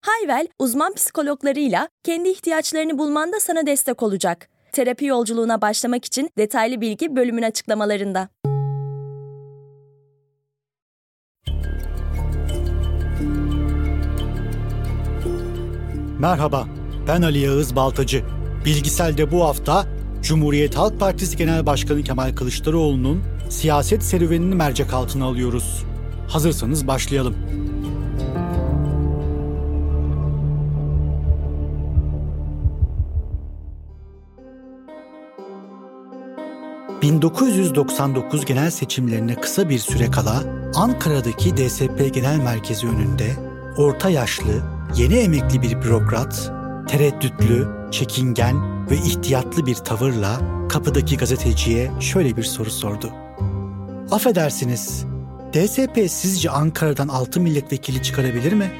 Hayvel, uzman psikologlarıyla kendi ihtiyaçlarını bulmanda sana destek olacak. Terapi yolculuğuna başlamak için detaylı bilgi bölümün açıklamalarında. Merhaba, ben Ali Yağız Baltacı. Bilgisel'de bu hafta Cumhuriyet Halk Partisi Genel Başkanı Kemal Kılıçdaroğlu'nun siyaset serüvenini mercek altına alıyoruz. Hazırsanız başlayalım. 1999 genel seçimlerine kısa bir süre kala Ankara'daki DSP Genel Merkezi önünde orta yaşlı, yeni emekli bir bürokrat, tereddütlü, çekingen ve ihtiyatlı bir tavırla kapıdaki gazeteciye şöyle bir soru sordu. Affedersiniz, DSP sizce Ankara'dan 6 milletvekili çıkarabilir mi?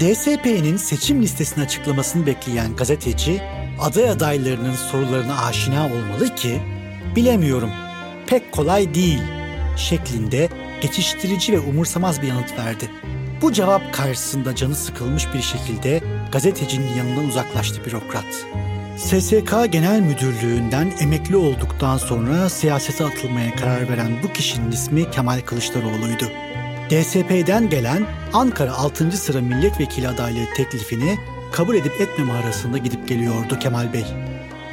DSP'nin seçim listesini açıklamasını bekleyen gazeteci aday adaylarının sorularına aşina olmalı ki bilemiyorum, pek kolay değil şeklinde geçiştirici ve umursamaz bir yanıt verdi. Bu cevap karşısında canı sıkılmış bir şekilde gazetecinin yanından uzaklaştı bürokrat. SSK Genel Müdürlüğü'nden emekli olduktan sonra siyasete atılmaya karar veren bu kişinin ismi Kemal Kılıçdaroğlu'ydu. DSP'den gelen Ankara 6. sıra milletvekili adaylığı teklifini kabul edip etmeme arasında gidip geliyordu Kemal Bey.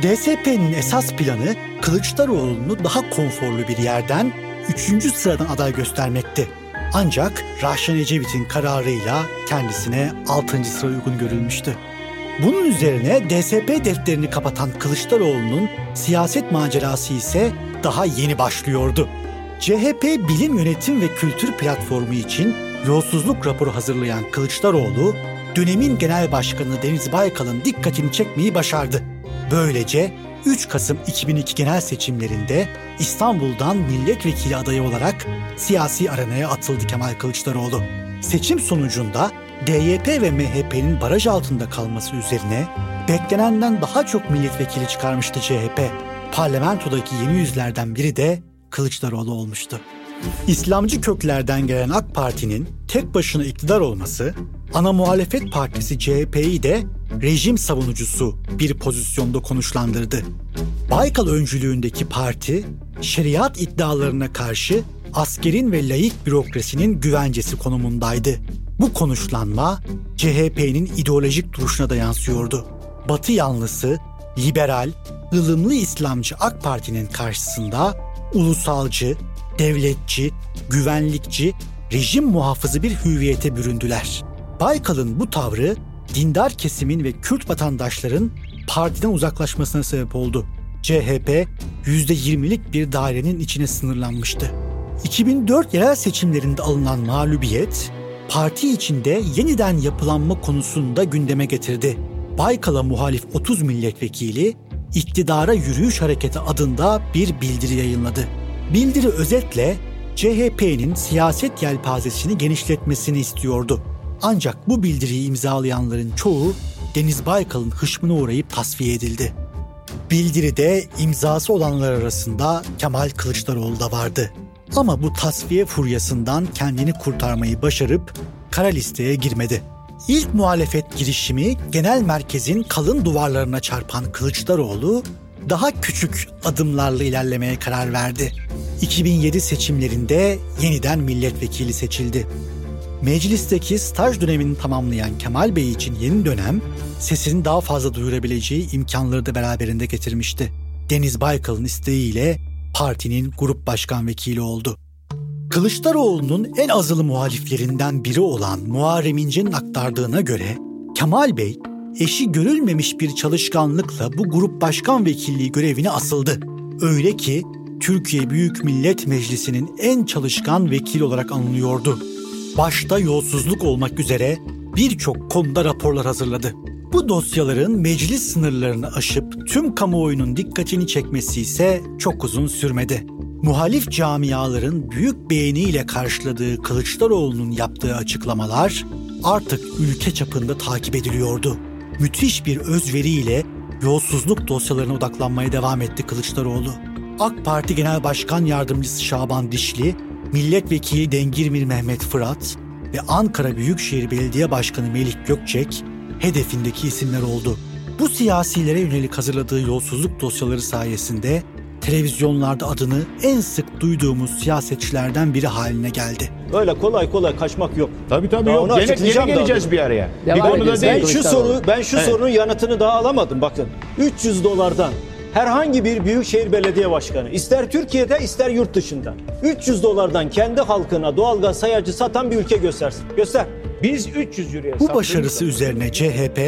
DSP'nin esas planı Kılıçdaroğlu'nu daha konforlu bir yerden 3. sıradan aday göstermekti. Ancak Rahşan Ecevit'in kararıyla kendisine 6. sıra uygun görülmüştü. Bunun üzerine DSP defterini kapatan Kılıçdaroğlu'nun siyaset macerası ise daha yeni başlıyordu. CHP Bilim Yönetim ve Kültür Platformu için yolsuzluk raporu hazırlayan Kılıçdaroğlu, dönemin genel başkanı Deniz Baykal'ın dikkatini çekmeyi başardı. Böylece 3 Kasım 2002 genel seçimlerinde İstanbul'dan milletvekili adayı olarak siyasi arenaya atıldı Kemal Kılıçdaroğlu. Seçim sonucunda DYP ve MHP'nin baraj altında kalması üzerine beklenenden daha çok milletvekili çıkarmıştı CHP. Parlamentodaki yeni yüzlerden biri de Kılıçdaroğlu olmuştu. İslamcı köklerden gelen AK Parti'nin tek başına iktidar olması, ana muhalefet partisi CHP'yi de rejim savunucusu bir pozisyonda konuşlandırdı. Baykal öncülüğündeki parti, şeriat iddialarına karşı askerin ve layık bürokrasinin güvencesi konumundaydı. Bu konuşlanma CHP'nin ideolojik duruşuna da yansıyordu. Batı yanlısı, liberal, ılımlı İslamcı AK Parti'nin karşısında ulusalcı, devletçi, güvenlikçi, rejim muhafızı bir hüviyete büründüler. Baykal'ın bu tavrı dindar kesimin ve Kürt vatandaşların partiden uzaklaşmasına sebep oldu. CHP %20'lik bir dairenin içine sınırlanmıştı. 2004 yerel seçimlerinde alınan mağlubiyet, parti içinde yeniden yapılanma konusunda gündeme getirdi. Baykal'a muhalif 30 milletvekili iktidara yürüyüş hareketi adında bir bildiri yayınladı. Bildiri özetle CHP'nin siyaset yelpazesini genişletmesini istiyordu. Ancak bu bildiriyi imzalayanların çoğu Deniz Baykal'ın hışmına uğrayıp tasfiye edildi. Bildiride imzası olanlar arasında Kemal Kılıçdaroğlu da vardı. Ama bu tasfiye furyasından kendini kurtarmayı başarıp kara listeye girmedi. İlk muhalefet girişimi genel merkezin kalın duvarlarına çarpan Kılıçdaroğlu daha küçük adımlarla ilerlemeye karar verdi. 2007 seçimlerinde yeniden milletvekili seçildi. Meclisteki staj dönemini tamamlayan Kemal Bey için yeni dönem sesini daha fazla duyurabileceği imkanları da beraberinde getirmişti. Deniz Baykal'ın isteğiyle partinin grup başkan vekili oldu. Kılıçdaroğlu'nun en azılı muhaliflerinden biri olan Muharrem İnce'nin aktardığına göre Kemal Bey eşi görülmemiş bir çalışkanlıkla bu grup başkan vekilliği görevine asıldı. Öyle ki Türkiye Büyük Millet Meclisi'nin en çalışkan vekil olarak anılıyordu. Başta yolsuzluk olmak üzere birçok konuda raporlar hazırladı. Bu dosyaların meclis sınırlarını aşıp tüm kamuoyunun dikkatini çekmesi ise çok uzun sürmedi. Muhalif camiaların büyük beğeniyle karşıladığı Kılıçdaroğlu'nun yaptığı açıklamalar artık ülke çapında takip ediliyordu. Müthiş bir özveriyle yolsuzluk dosyalarına odaklanmaya devam etti Kılıçdaroğlu. AK Parti Genel Başkan Yardımcısı Şaban Dişli, Milletvekili Dengirmir Mehmet Fırat ve Ankara Büyükşehir Belediye Başkanı Melih Gökçek hedefindeki isimler oldu. Bu siyasilere yönelik hazırladığı yolsuzluk dosyaları sayesinde televizyonlarda adını en sık duyduğumuz siyasetçilerden biri haline geldi. Öyle kolay kolay kaçmak yok. Tabii tabii Daha yok. Gene, gene geleceğiz bir araya. Devam bir konuda değil. Ben şu soru ben şu Evet. sorunun yanıtını daha alamadım bakın. 300 dolardan herhangi bir büyükşehir belediye başkanı ister Türkiye'de ister yurt dışında 300 dolardan kendi halkına doğalgaz sayacı satan bir ülke göstersin. Göster. Biz 300 euroya Bu başarısı üzerine CHP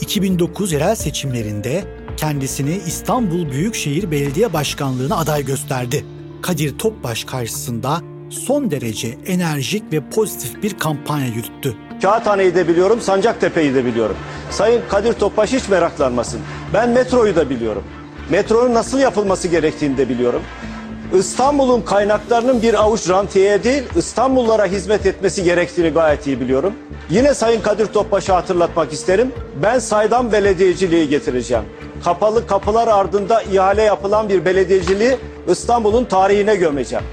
2009 yerel seçimlerinde kendisini İstanbul Büyükşehir Belediye Başkanlığı'na aday gösterdi. Kadir Topbaş karşısında son derece enerjik ve pozitif bir kampanya yürüttü. Kağıthane'yi de biliyorum, Sancaktepe'yi de biliyorum. Sayın Kadir Topbaş hiç meraklanmasın. Ben metroyu da biliyorum. Metronun nasıl yapılması gerektiğini de biliyorum. İstanbul'un kaynaklarının bir avuç rantiyeye değil, İstanbullulara hizmet etmesi gerektiğini gayet iyi biliyorum. Yine Sayın Kadir Topbaş'a hatırlatmak isterim. Ben saydam belediyeciliği getireceğim. Kapalı kapılar ardında ihale yapılan bir belediyeciliği İstanbul'un tarihine gömeceğim.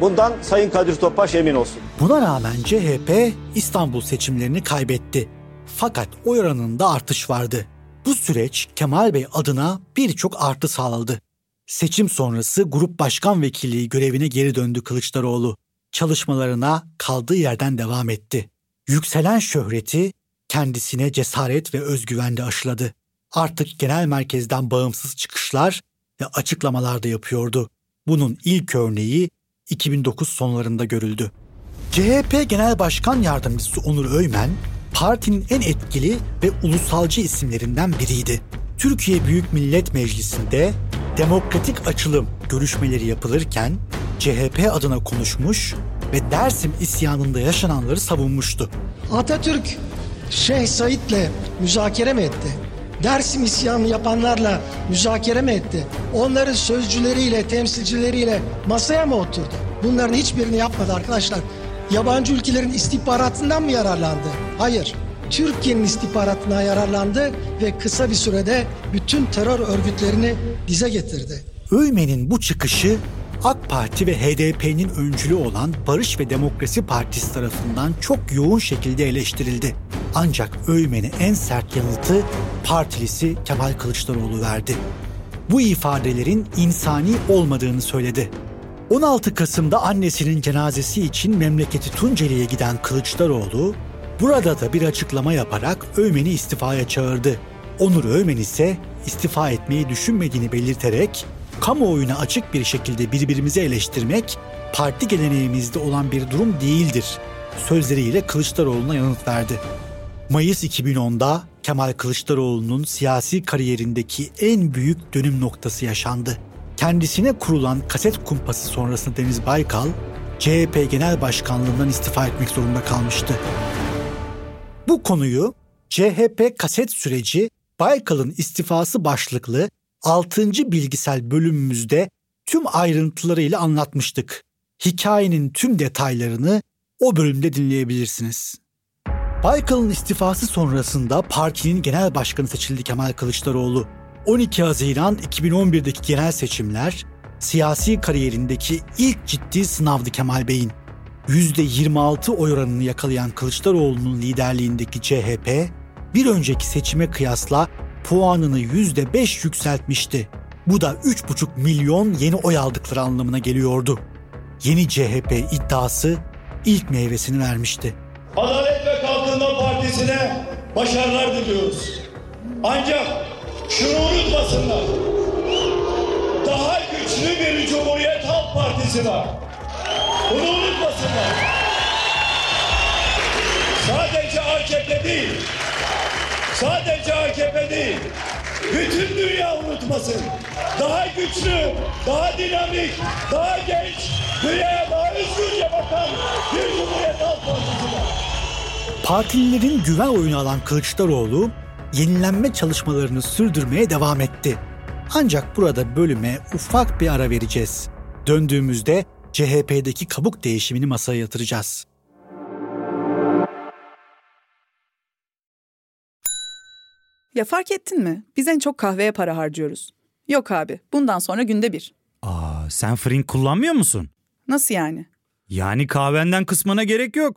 Bundan Sayın Kadir Topbaş emin olsun. Buna rağmen CHP İstanbul seçimlerini kaybetti. Fakat oy oranında artış vardı. Bu süreç Kemal Bey adına birçok artı sağladı. Seçim sonrası grup başkan vekilliği görevine geri döndü Kılıçdaroğlu. Çalışmalarına kaldığı yerden devam etti. Yükselen şöhreti kendisine cesaret ve özgüvenle aşıladı. Artık genel merkezden bağımsız çıkışlar ve açıklamalar da yapıyordu. Bunun ilk örneği 2009 sonlarında görüldü. CHP Genel Başkan Yardımcısı Onur Öymen, partinin en etkili ve ulusalcı isimlerinden biriydi. Türkiye Büyük Millet Meclisi'nde demokratik açılım görüşmeleri yapılırken CHP adına konuşmuş ve Dersim isyanında yaşananları savunmuştu. Atatürk Şeyh Said'le müzakere mi etti? Dersim isyanını yapanlarla müzakere mi etti? Onların sözcüleriyle, temsilcileriyle masaya mı oturdu? Bunların hiçbirini yapmadı arkadaşlar. Yabancı ülkelerin istihbaratından mı yararlandı? Hayır. Türkiye'nin istihbaratına yararlandı ve kısa bir sürede bütün terör örgütlerini dize getirdi. Öymen'in bu çıkışı AK Parti ve HDP'nin öncülü olan Barış ve Demokrasi Partisi tarafından çok yoğun şekilde eleştirildi. Ancak Öymen'e en sert yanıtı partilisi Kemal Kılıçdaroğlu verdi. Bu ifadelerin insani olmadığını söyledi. 16 Kasım'da annesinin cenazesi için memleketi Tunceli'ye giden Kılıçdaroğlu, burada da bir açıklama yaparak Öymen'i istifaya çağırdı. Onur Öymen ise istifa etmeyi düşünmediğini belirterek kamuoyuna açık bir şekilde birbirimizi eleştirmek parti geleneğimizde olan bir durum değildir sözleriyle Kılıçdaroğlu'na yanıt verdi. Mayıs 2010'da Kemal Kılıçdaroğlu'nun siyasi kariyerindeki en büyük dönüm noktası yaşandı. Kendisine kurulan kaset kumpası sonrasında Deniz Baykal, CHP Genel Başkanlığından istifa etmek zorunda kalmıştı. Bu konuyu CHP kaset süreci Baykal'ın istifası başlıklı 6. bilgisel bölümümüzde tüm ayrıntılarıyla anlatmıştık. Hikayenin tüm detaylarını o bölümde dinleyebilirsiniz. Baykal'ın istifası sonrasında partinin genel başkanı seçildi Kemal Kılıçdaroğlu. 12 Haziran 2011'deki genel seçimler siyasi kariyerindeki ilk ciddi sınavdı Kemal Bey'in. %26 oy oranını yakalayan Kılıçdaroğlu'nun liderliğindeki CHP, bir önceki seçime kıyasla puanını %5 yükseltmişti. Bu da 3,5 milyon yeni oy aldıkları anlamına geliyordu. Yeni CHP iddiası ilk meyvesini vermişti. Adalet ve Kalkınma Partisi'ne başarılar diliyoruz. Ancak şunu unutmasınlar. Daha güçlü bir Cumhuriyet Halk Partisi var. Bunu unutmasınlar. Sadece AKP değil. Sadece AKP değil. Bütün dünya unutmasın. Daha güçlü, daha dinamik, daha genç, dünyaya daha özgürce bakan bir Cumhuriyet Halk Partisi var. Partililerin güven oyunu alan Kılıçdaroğlu yenilenme çalışmalarını sürdürmeye devam etti. Ancak burada bölüme ufak bir ara vereceğiz. Döndüğümüzde CHP'deki kabuk değişimini masaya yatıracağız. Ya fark ettin mi? Biz en çok kahveye para harcıyoruz. Yok abi, bundan sonra günde bir. Aa, sen Frink kullanmıyor musun? Nasıl yani? Yani kahvenden kısmına gerek yok.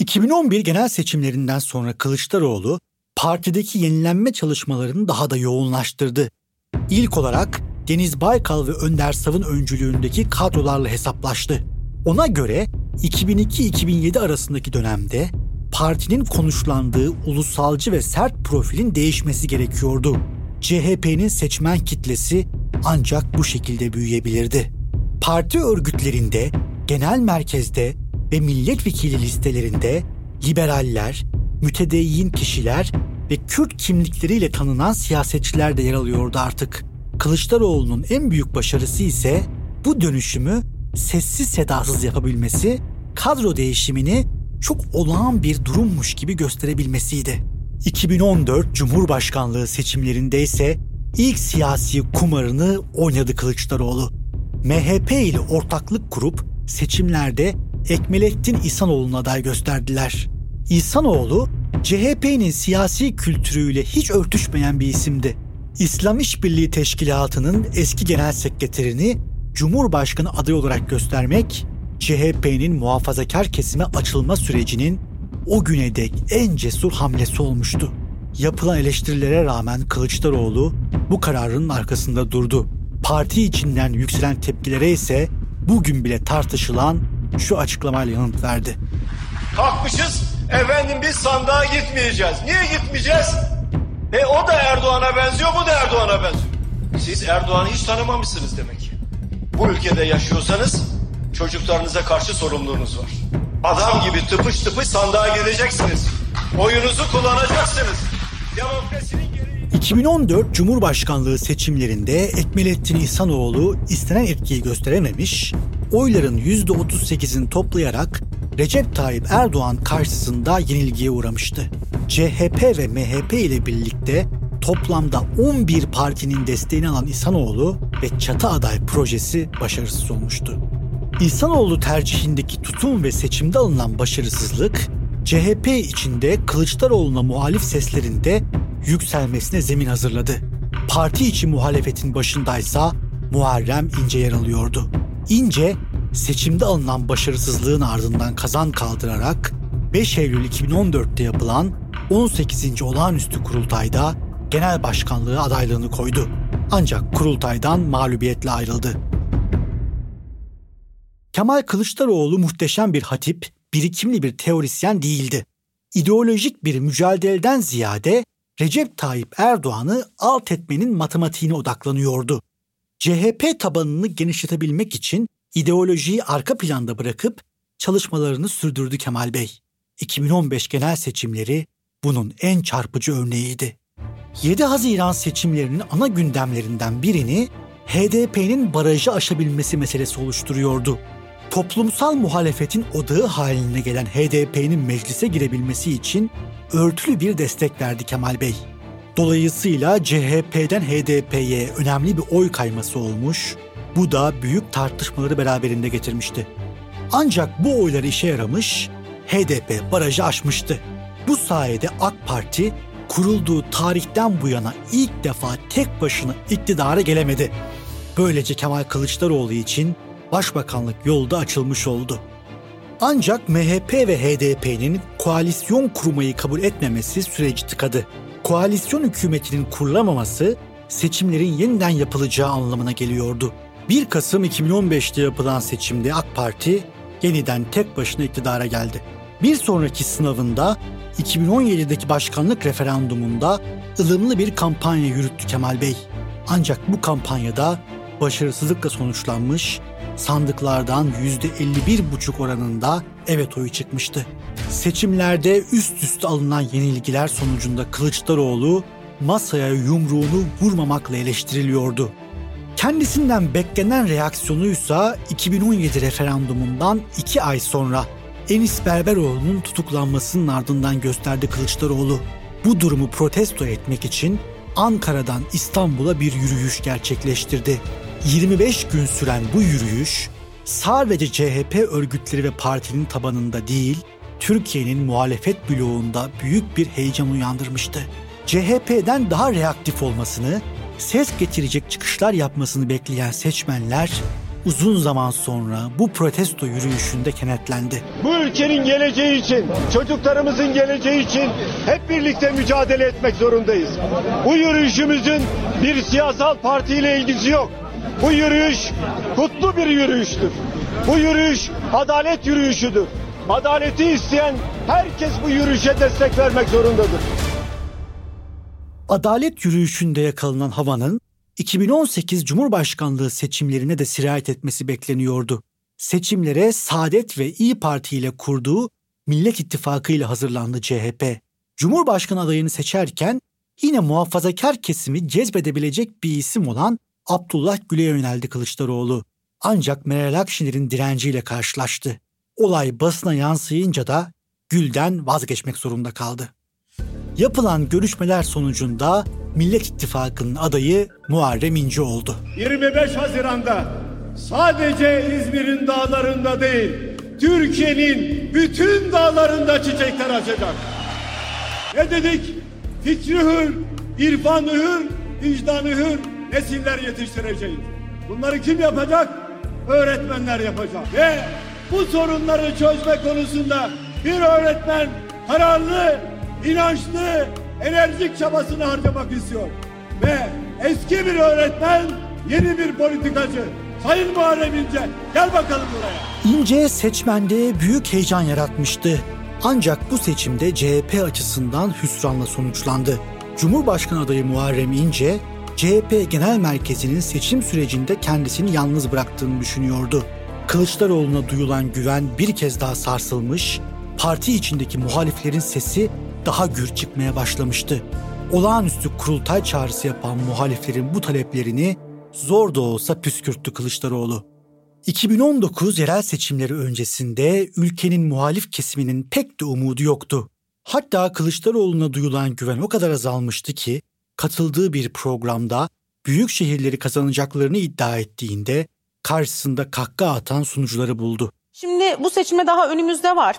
2011 genel seçimlerinden sonra Kılıçdaroğlu partideki yenilenme çalışmalarını daha da yoğunlaştırdı. İlk olarak Deniz Baykal ve Önder Sav'ın öncülüğündeki kadrolarla hesaplaştı. Ona göre 2002-2007 arasındaki dönemde partinin konuşlandığı ulusalcı ve sert profilin değişmesi gerekiyordu. CHP'nin seçmen kitlesi ancak bu şekilde büyüyebilirdi. Parti örgütlerinde, genel merkezde ve milletvekili listelerinde liberaller, mütedeyyin kişiler ve Kürt kimlikleriyle tanınan siyasetçiler de yer alıyordu artık. Kılıçdaroğlu'nun en büyük başarısı ise bu dönüşümü sessiz sedasız yapabilmesi, kadro değişimini çok olağan bir durummuş gibi gösterebilmesiydi. 2014 Cumhurbaşkanlığı seçimlerinde ise ilk siyasi kumarını oynadı Kılıçdaroğlu. MHP ile ortaklık kurup seçimlerde Ekmelettin İhsanoğlu'na aday gösterdiler. İhsanoğlu, CHP'nin siyasi kültürüyle hiç örtüşmeyen bir isimdi. İslam İşbirliği Teşkilatı'nın eski genel sekreterini Cumhurbaşkanı adayı olarak göstermek, CHP'nin muhafazakar kesime açılma sürecinin o güne dek en cesur hamlesi olmuştu. Yapılan eleştirilere rağmen Kılıçdaroğlu bu kararın arkasında durdu. Parti içinden yükselen tepkilere ise bugün bile tartışılan şu açıklamayla yanıt verdi. Kalkmışız efendim biz sandığa gitmeyeceğiz. Niye gitmeyeceğiz? E o da Erdoğan'a benziyor, bu da Erdoğan'a benziyor. Siz Erdoğan'ı hiç tanımamışsınız demek ki. Bu ülkede yaşıyorsanız çocuklarınıza karşı sorumluluğunuz var. Adam gibi tıpış tıpış sandığa gideceksiniz. Oyunuzu kullanacaksınız. Demokrasinin gereği... 2014 Cumhurbaşkanlığı seçimlerinde Ekmelettin İhsanoğlu istenen etkiyi gösterememiş, oyların %38'ini toplayarak Recep Tayyip Erdoğan karşısında yenilgiye uğramıştı. CHP ve MHP ile birlikte toplamda 11 partinin desteğini alan İhsanoğlu ve çatı aday projesi başarısız olmuştu. İhsanoğlu tercihindeki tutum ve seçimde alınan başarısızlık, CHP içinde Kılıçdaroğlu'na muhalif seslerinde yükselmesine zemin hazırladı. Parti içi muhalefetin başındaysa Muharrem İnce yer alıyordu. İnce, seçimde alınan başarısızlığın ardından kazan kaldırarak 5 Eylül 2014'te yapılan 18. olağanüstü kurultayda genel başkanlığı adaylığını koydu. Ancak kurultaydan mağlubiyetle ayrıldı. Kemal Kılıçdaroğlu muhteşem bir hatip, birikimli bir teorisyen değildi. İdeolojik bir mücadeleden ziyade Recep Tayyip Erdoğan'ı alt etmenin matematiğine odaklanıyordu. CHP tabanını genişletebilmek için ideolojiyi arka planda bırakıp çalışmalarını sürdürdü Kemal Bey. 2015 genel seçimleri bunun en çarpıcı örneğiydi. 7 Haziran seçimlerinin ana gündemlerinden birini HDP'nin barajı aşabilmesi meselesi oluşturuyordu. Toplumsal muhalefetin odağı haline gelen HDP'nin meclise girebilmesi için örtülü bir destek verdi Kemal Bey. Dolayısıyla CHP'den HDP'ye önemli bir oy kayması olmuş, bu da büyük tartışmaları beraberinde getirmişti. Ancak bu oylar işe yaramış, HDP barajı aşmıştı. Bu sayede AK Parti kurulduğu tarihten bu yana ilk defa tek başına iktidara gelemedi. Böylece Kemal Kılıçdaroğlu için başbakanlık yolda açılmış oldu. Ancak MHP ve HDP'nin koalisyon kurmayı kabul etmemesi süreci tıkadı. Koalisyon hükümetinin kurulamaması seçimlerin yeniden yapılacağı anlamına geliyordu. 1 Kasım 2015'te yapılan seçimde AK Parti yeniden tek başına iktidara geldi. Bir sonraki sınavında 2017'deki başkanlık referandumunda ılımlı bir kampanya yürüttü Kemal Bey. Ancak bu kampanyada başarısızlıkla sonuçlanmış, sandıklardan %51,5 oranında evet oyu çıkmıştı. Seçimlerde üst üste alınan yenilgiler sonucunda Kılıçdaroğlu masaya yumruğunu vurmamakla eleştiriliyordu. Kendisinden beklenen reaksiyonuysa 2017 referandumundan 2 ay sonra Enis Berberoğlu'nun tutuklanmasının ardından gösterdi Kılıçdaroğlu. Bu durumu protesto etmek için Ankara'dan İstanbul'a bir yürüyüş gerçekleştirdi. 25 gün süren bu yürüyüş sadece CHP örgütleri ve partinin tabanında değil, Türkiye'nin muhalefet bloğunda büyük bir heyecan uyandırmıştı. CHP'den daha reaktif olmasını, ses getirecek çıkışlar yapmasını bekleyen seçmenler uzun zaman sonra bu protesto yürüyüşünde kenetlendi. Bu ülkenin geleceği için, çocuklarımızın geleceği için hep birlikte mücadele etmek zorundayız. Bu yürüyüşümüzün bir siyasal partiyle ilgisi yok. Bu yürüyüş kutlu bir yürüyüştür. Bu yürüyüş adalet yürüyüşüdür. Adaleti isteyen herkes bu yürüyüşe destek vermek zorundadır. Adalet yürüyüşünde yakalanan havanın 2018 Cumhurbaşkanlığı seçimlerine de sirayet etmesi bekleniyordu. Seçimlere Saadet ve İyi Parti ile kurduğu Millet İttifakı ile hazırlandı CHP. Cumhurbaşkanı adayını seçerken yine muhafazakar kesimi cezbedebilecek bir isim olan Abdullah Gül'e yöneldi Kılıçdaroğlu. Ancak Meral Akşener'in direnciyle karşılaştı. Olay basına yansıyınca da Gül'den vazgeçmek zorunda kaldı. Yapılan görüşmeler sonucunda Millet İttifakı'nın adayı Muharrem İnce oldu. 25 Haziran'da sadece İzmir'in dağlarında değil, Türkiye'nin bütün dağlarında çiçekler açacak. Ne dedik? Fikri hür, irfanı hür, vicdanı hür nesiller yetiştireceğiz. Bunları kim yapacak? Öğretmenler yapacak. Ve bu sorunları çözme konusunda bir öğretmen kararlı, inançlı, enerjik çabasını harcamak istiyor. Ve eski bir öğretmen, yeni bir politikacı. Sayın Muharrem İnce, gel bakalım buraya. İnce seçmende büyük heyecan yaratmıştı. Ancak bu seçimde CHP açısından hüsranla sonuçlandı. Cumhurbaşkanı adayı Muharrem İnce, CHP Genel Merkezi'nin seçim sürecinde kendisini yalnız bıraktığını düşünüyordu. Kılıçdaroğlu'na duyulan güven bir kez daha sarsılmış, parti içindeki muhaliflerin sesi daha gür çıkmaya başlamıştı. Olağanüstü kurultay çağrısı yapan muhaliflerin bu taleplerini zor da olsa püskürttü Kılıçdaroğlu. 2019 yerel seçimleri öncesinde ülkenin muhalif kesiminin pek de umudu yoktu. Hatta Kılıçdaroğlu'na duyulan güven o kadar azalmıştı ki katıldığı bir programda büyük şehirleri kazanacaklarını iddia ettiğinde karşısında kahkaha atan sunucuları buldu. Şimdi bu seçime daha önümüzde var.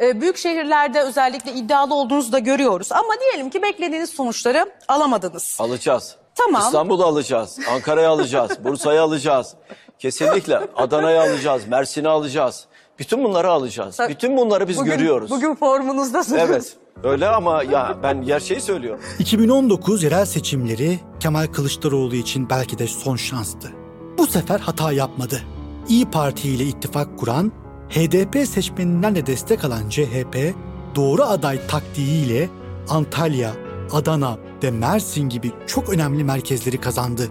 Ee, büyük şehirlerde özellikle iddialı olduğunuzu da görüyoruz. Ama diyelim ki beklediğiniz sonuçları alamadınız. Alacağız. Tamam. İstanbul'u alacağız. Ankara'yı alacağız. Bursa'yı alacağız. Kesinlikle Adana'yı alacağız. Mersin'i alacağız. Bütün bunları alacağız. Tabii. Bütün bunları biz Bugün, görüyoruz. Bugün formunuzdasınız. Evet. Öyle ama ya ben gerçeği söylüyorum. 2019 yerel seçimleri Kemal Kılıçdaroğlu için belki de son şanstı. Bu sefer hata yapmadı. İyi Parti ile ittifak kuran, HDP seçmeninden de destek alan CHP, doğru aday taktiğiyle Antalya, Adana ve Mersin gibi çok önemli merkezleri kazandı.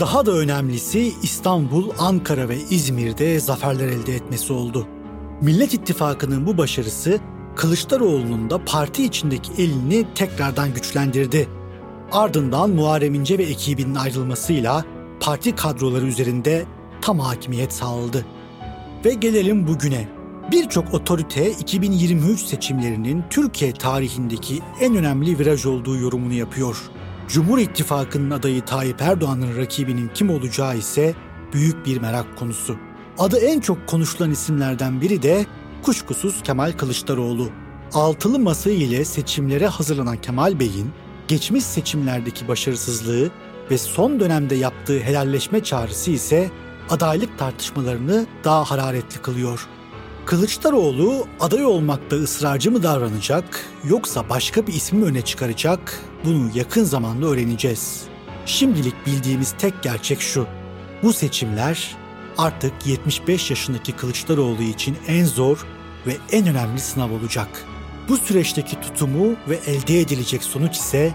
Daha da önemlisi İstanbul, Ankara ve İzmir'de zaferler elde etmesi oldu. Millet İttifakı'nın bu başarısı Kılıçdaroğlu'nun da parti içindeki elini tekrardan güçlendirdi. Ardından Muharrem İnce ve ekibinin ayrılmasıyla parti kadroları üzerinde tam hakimiyet sağladı. Ve gelelim bugüne. Birçok otorite 2023 seçimlerinin Türkiye tarihindeki en önemli viraj olduğu yorumunu yapıyor. Cumhur İttifakı'nın adayı Tayyip Erdoğan'ın rakibinin kim olacağı ise büyük bir merak konusu. Adı en çok konuşulan isimlerden biri de kuşkusuz Kemal Kılıçdaroğlu. Altılı masa ile seçimlere hazırlanan Kemal Bey'in geçmiş seçimlerdeki başarısızlığı ve son dönemde yaptığı helalleşme çağrısı ise adaylık tartışmalarını daha hararetli kılıyor. Kılıçdaroğlu aday olmakta ısrarcı mı davranacak yoksa başka bir ismi öne çıkaracak? Bunu yakın zamanda öğreneceğiz. Şimdilik bildiğimiz tek gerçek şu. Bu seçimler artık 75 yaşındaki Kılıçdaroğlu için en zor ve en önemli sınav olacak. Bu süreçteki tutumu ve elde edilecek sonuç ise